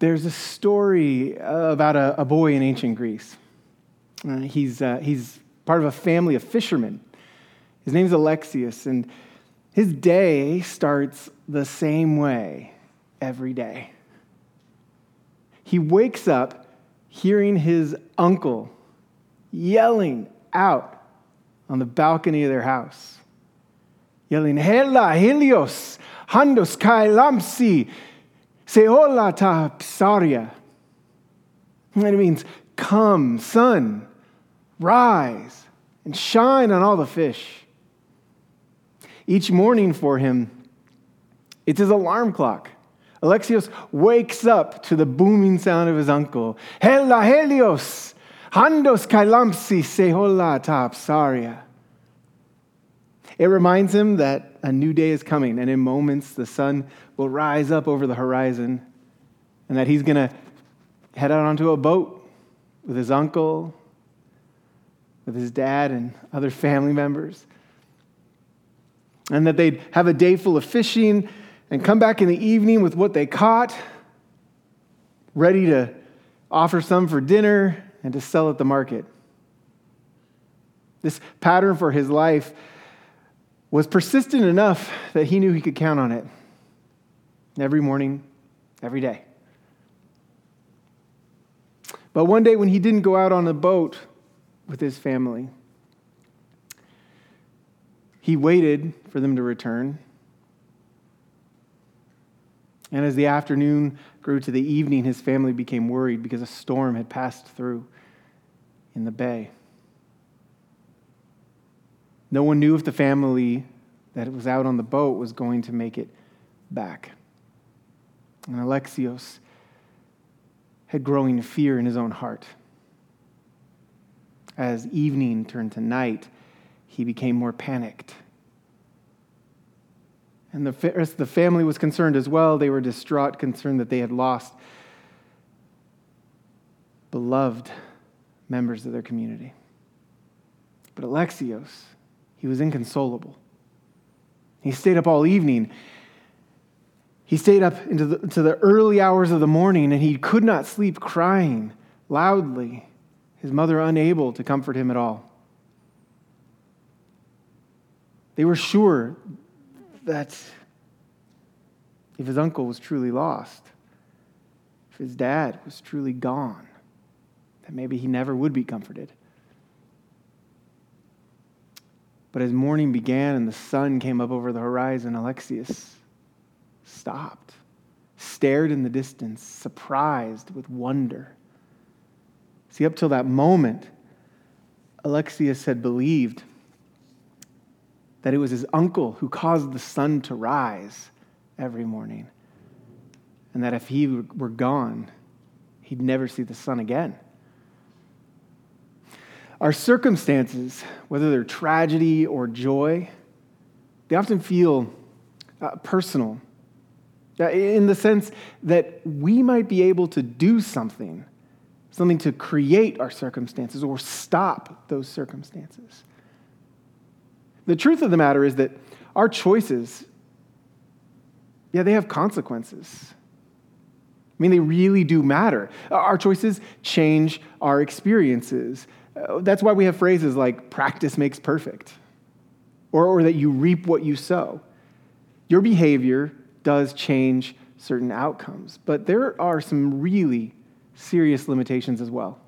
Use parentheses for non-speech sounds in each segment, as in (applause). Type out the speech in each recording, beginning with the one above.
There's a story about a, a boy in ancient Greece. Uh, he's, uh, he's part of a family of fishermen. His name's Alexius, and his day starts the same way every day. He wakes up hearing his uncle yelling out on the balcony of their house, yelling, Hela, Helios, Handos, Kai, Lamsi, Seola ta Psaria. And it means, come, sun, rise, and shine on all the fish. Each morning for him, it's his alarm clock. Alexios wakes up to the booming sound of his uncle. Hela Helios, Handos Kailamsi Sehola Tapsaria. It reminds him that a new day is coming, and in moments the sun will rise up over the horizon, and that he's going to head out onto a boat with his uncle, with his dad, and other family members. And that they'd have a day full of fishing and come back in the evening with what they caught, ready to offer some for dinner and to sell at the market. This pattern for his life was persistent enough that he knew he could count on it every morning, every day. But one day when he didn't go out on a boat with his family, he waited for them to return. And as the afternoon grew to the evening, his family became worried because a storm had passed through in the bay. No one knew if the family that was out on the boat was going to make it back. And Alexios had growing fear in his own heart. As evening turned to night, he became more panicked. And the the family was concerned as well. They were distraught, concerned that they had lost beloved members of their community. But Alexios, he was inconsolable. He stayed up all evening. He stayed up into the, into the early hours of the morning and he could not sleep, crying loudly, his mother unable to comfort him at all. They were sure that if his uncle was truly lost, if his dad was truly gone, that maybe he never would be comforted. But as morning began and the sun came up over the horizon, Alexius stopped, stared in the distance, surprised with wonder. See, up till that moment, Alexius had believed that it was his uncle who caused the sun to rise every morning, and that if he were gone, he'd never see the sun again. Our circumstances, whether they're tragedy or joy, they often feel uh, personal uh, in the sense that we might be able to do something, something to create our circumstances or stop those circumstances. The truth of the matter is that our choices, yeah, they have consequences. I mean, they really do matter. Our choices change our experiences. Uh, that's why we have phrases like practice makes perfect, or, or that you reap what you sow. Your behavior does change certain outcomes, but there are some really serious limitations as well.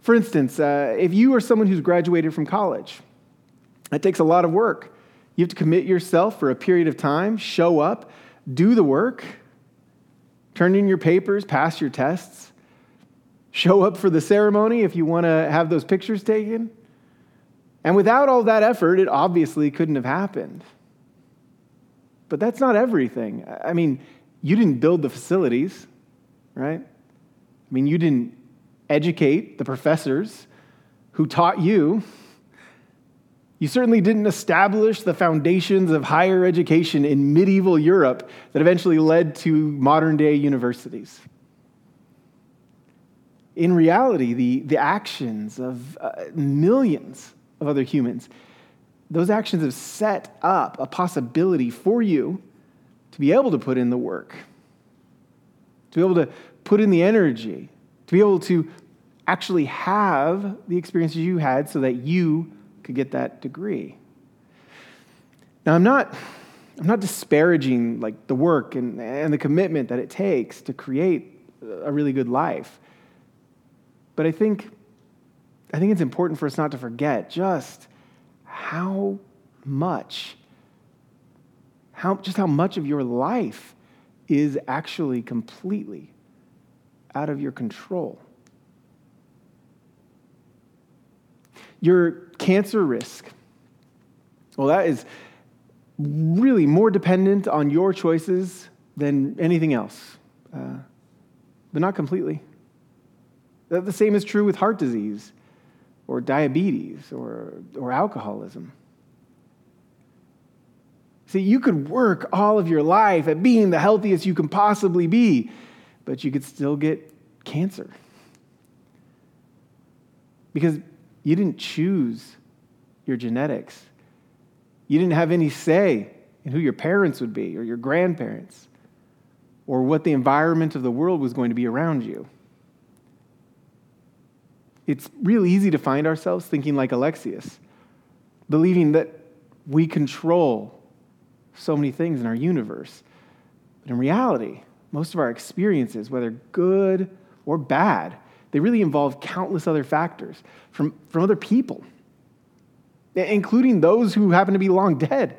For instance, uh, if you are someone who's graduated from college, that takes a lot of work. You have to commit yourself for a period of time, show up, do the work, turn in your papers, pass your tests show up for the ceremony if you want to have those pictures taken. And without all that effort, it obviously couldn't have happened. But that's not everything. I mean, you didn't build the facilities, right? I mean, you didn't educate the professors who taught you. You certainly didn't establish the foundations of higher education in medieval Europe that eventually led to modern day universities. In reality, the, the actions of uh, millions of other humans, those actions have set up a possibility for you to be able to put in the work, to be able to put in the energy, to be able to actually have the experiences you had so that you could get that degree. Now, I'm not, I'm not disparaging like the work and, and the commitment that it takes to create a really good life. But I think, I think it's important for us not to forget just how much, how, just how much of your life is actually completely out of your control. Your cancer risk, well, that is really more dependent on your choices than anything else, uh, but not completely. The same is true with heart disease or diabetes or, or alcoholism. See, you could work all of your life at being the healthiest you can possibly be, but you could still get cancer. Because you didn't choose your genetics. You didn't have any say in who your parents would be or your grandparents or what the environment of the world was going to be around you. It's real easy to find ourselves thinking like Alexius, believing that we control so many things in our universe. But in reality, most of our experiences, whether good or bad, they really involve countless other factors from, from other people, including those who happen to be long dead.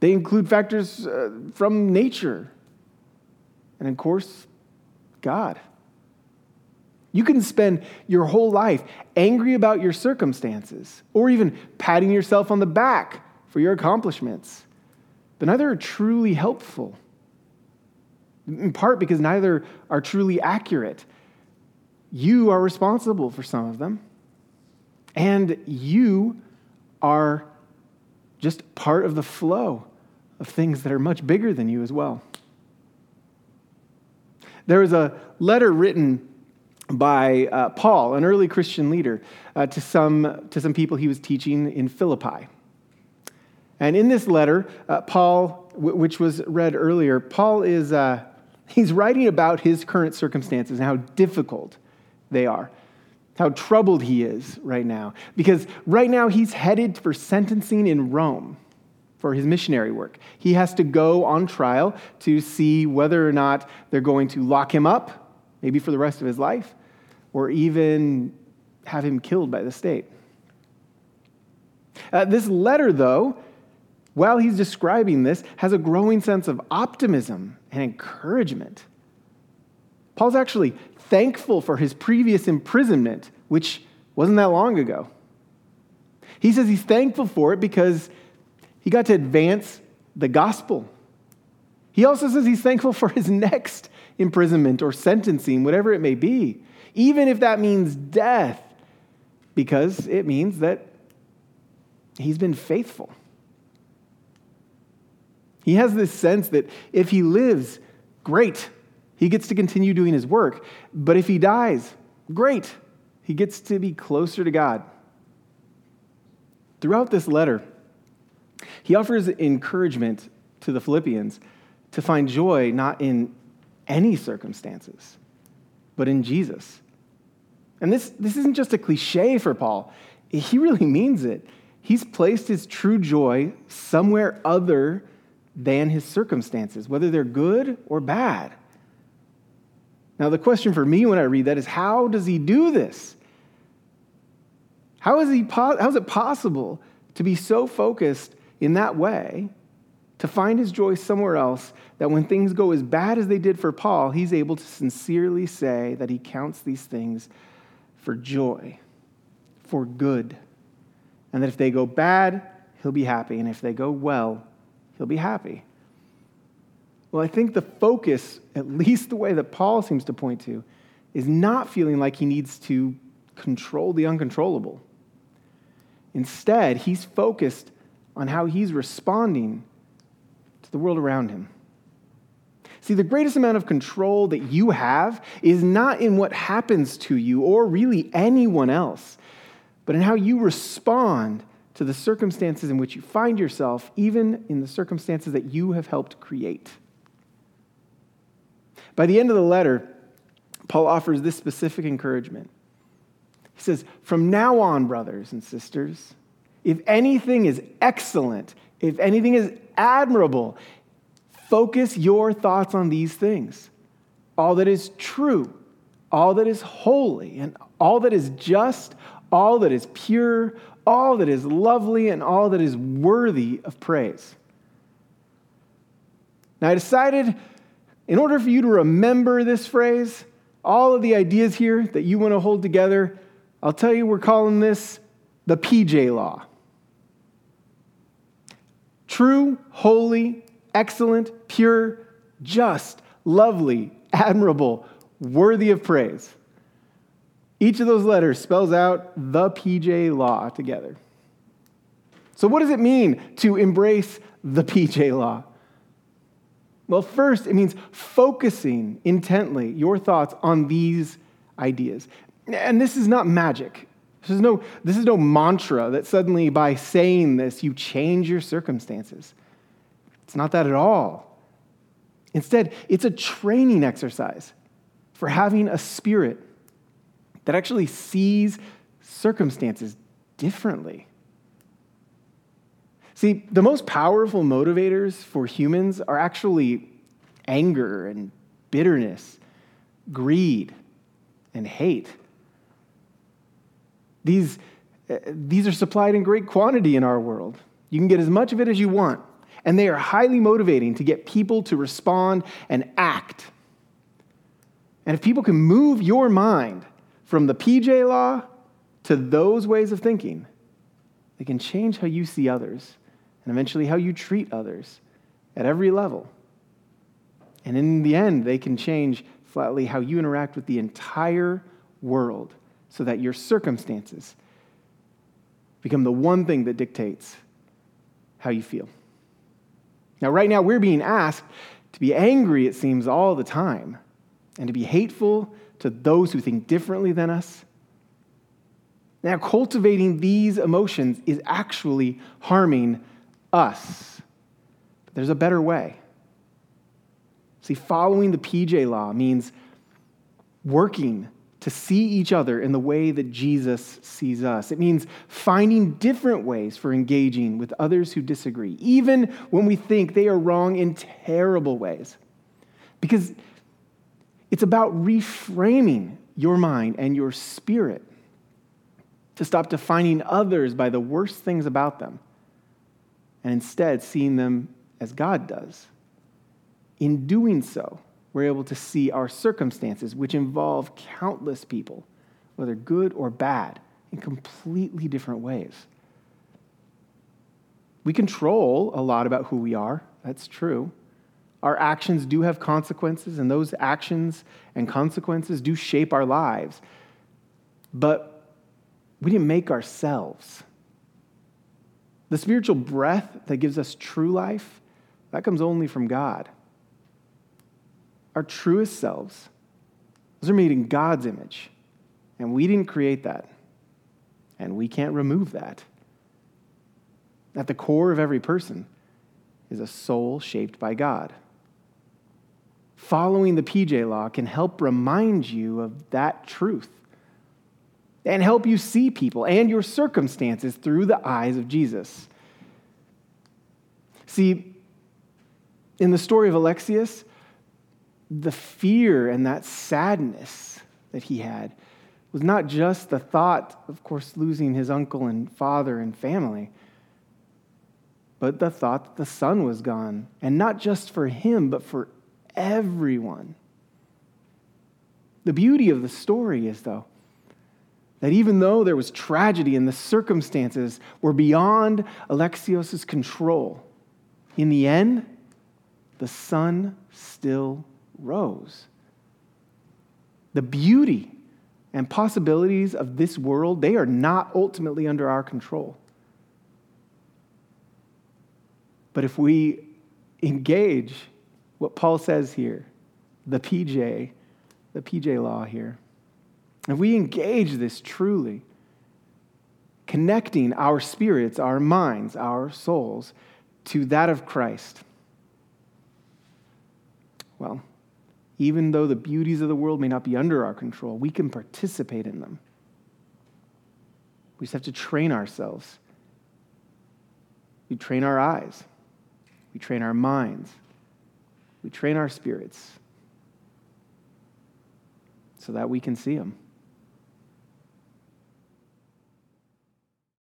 They include factors uh, from nature and, of course, God. You can spend your whole life angry about your circumstances or even patting yourself on the back for your accomplishments, but neither are truly helpful in part because neither are truly accurate. You are responsible for some of them, and you are just part of the flow of things that are much bigger than you as well. There was a letter written by uh, Paul, an early Christian leader, uh, to, some, to some people he was teaching in Philippi. And in this letter, uh, Paul, w- which was read earlier, Paul is, uh, He's writing about his current circumstances and how difficult they are, how troubled he is right now. Because right now he's headed for sentencing in Rome for his missionary work. He has to go on trial to see whether or not they're going to lock him up, maybe for the rest of his life, or even have him killed by the state. Uh, this letter, though, while he's describing this, has a growing sense of optimism and encouragement. Paul's actually thankful for his previous imprisonment, which wasn't that long ago. He says he's thankful for it because he got to advance the gospel. He also says he's thankful for his (laughs) next imprisonment or sentencing, whatever it may be, even if that means death, because it means that he's been faithful. He has this sense that if he lives, great, he gets to continue doing his work. But if he dies, great, he gets to be closer to God. Throughout this letter, he offers encouragement to the Philippians to find joy not in any circumstances, but in Jesus. And this, this isn't just a cliche for Paul, he really means it. He's placed his true joy somewhere other than his circumstances, whether they're good or bad. Now, the question for me when I read that is how does he do this? How is, he, how is it possible to be so focused in that way, to find his joy somewhere else, that when things go as bad as they did for Paul, he's able to sincerely say that he counts these things for joy, for good, and that if they go bad, he'll be happy, and if they go well, he'll be happy. Well, I think the focus, at least the way that Paul seems to point to, is not feeling like he needs to control the uncontrollable. Instead, he's focused on how he's responding to the world around him. See, the greatest amount of control that you have is not in what happens to you or really anyone else, but in how you respond to the circumstances in which you find yourself, even in the circumstances that you have helped create. By the end of the letter, Paul offers this specific encouragement. He says, From now on, brothers and sisters, if anything is excellent, if anything is admirable, focus your thoughts on these things. All that is true, all that is holy, and all that is just, all that is pure, all that is lovely, and all that is worthy of praise. Now, I decided in order for you to remember this phrase, all of the ideas here that you want to hold together, I'll tell you we're calling this the PJ Law. True, holy, excellent, pure, just, lovely, admirable, worthy of praise. Each of those letters spells out the PJ Law together. So, what does it mean to embrace the PJ Law? Well, first, it means focusing intently your thoughts on these ideas. And this is not magic. This is no, this is no mantra that suddenly by saying this you change your circumstances. It's not that at all. Instead, it's a training exercise for having a spirit that actually sees circumstances differently. See, the most powerful motivators for humans are actually anger and bitterness, greed and hate. These, uh, these are supplied in great quantity in our world. You can get as much of it as you want, and they are highly motivating to get people to respond and act. And if people can move your mind from the PJ law to those ways of thinking, they can change how you see others and eventually how you treat others at every level. And in the end, they can change flatly how you interact with the entire world so that your circumstances become the one thing that dictates how you feel. Now, right now, we're being asked to be angry, it seems, all the time, and to be hateful to those who think differently than us. Now, cultivating these emotions is actually harming us. But there's a better way. See, following the PJ law means working to see each other in the way that Jesus sees us. It means finding different ways for engaging with others who disagree, even when we think they are wrong in terrible ways. Because it's about reframing your mind and your spirit to stop defining others by the worst things about them and instead seeing them as God does. In doing so, we're able to see our circumstances, which involve countless people, whether good or bad, in completely different ways. We control a lot about who we are, that's true. Our actions do have consequences, and those actions and consequences do shape our lives. But we didn't make ourselves. The spiritual breath that gives us true life, that comes only from God. Our truest selves, those are made in God's image. And we didn't create that. And we can't remove that. At the core of every person is a soul shaped by God. Following the PJ law can help remind you of that truth and help you see people and your circumstances through the eyes of Jesus. See, in the story of Alexius, the fear and that sadness that he had was not just the thought, of course, losing his uncle and father and family, but the thought that the sun was gone. And not just for him, but for everyone. The beauty of the story is, though, that even though there was tragedy and the circumstances were beyond Alexios' control, in the end, the sun still rose. The beauty and possibilities of this world, they are not ultimately under our control. But if we engage what Paul says here, the PJ, the PJ law here. If we engage this truly, connecting our spirits, our minds, our souls to that of Christ, well, even though the beauties of the world may not be under our control, we can participate in them. We just have to train ourselves. We train our eyes, we train our minds, we train our spirits so that we can see them.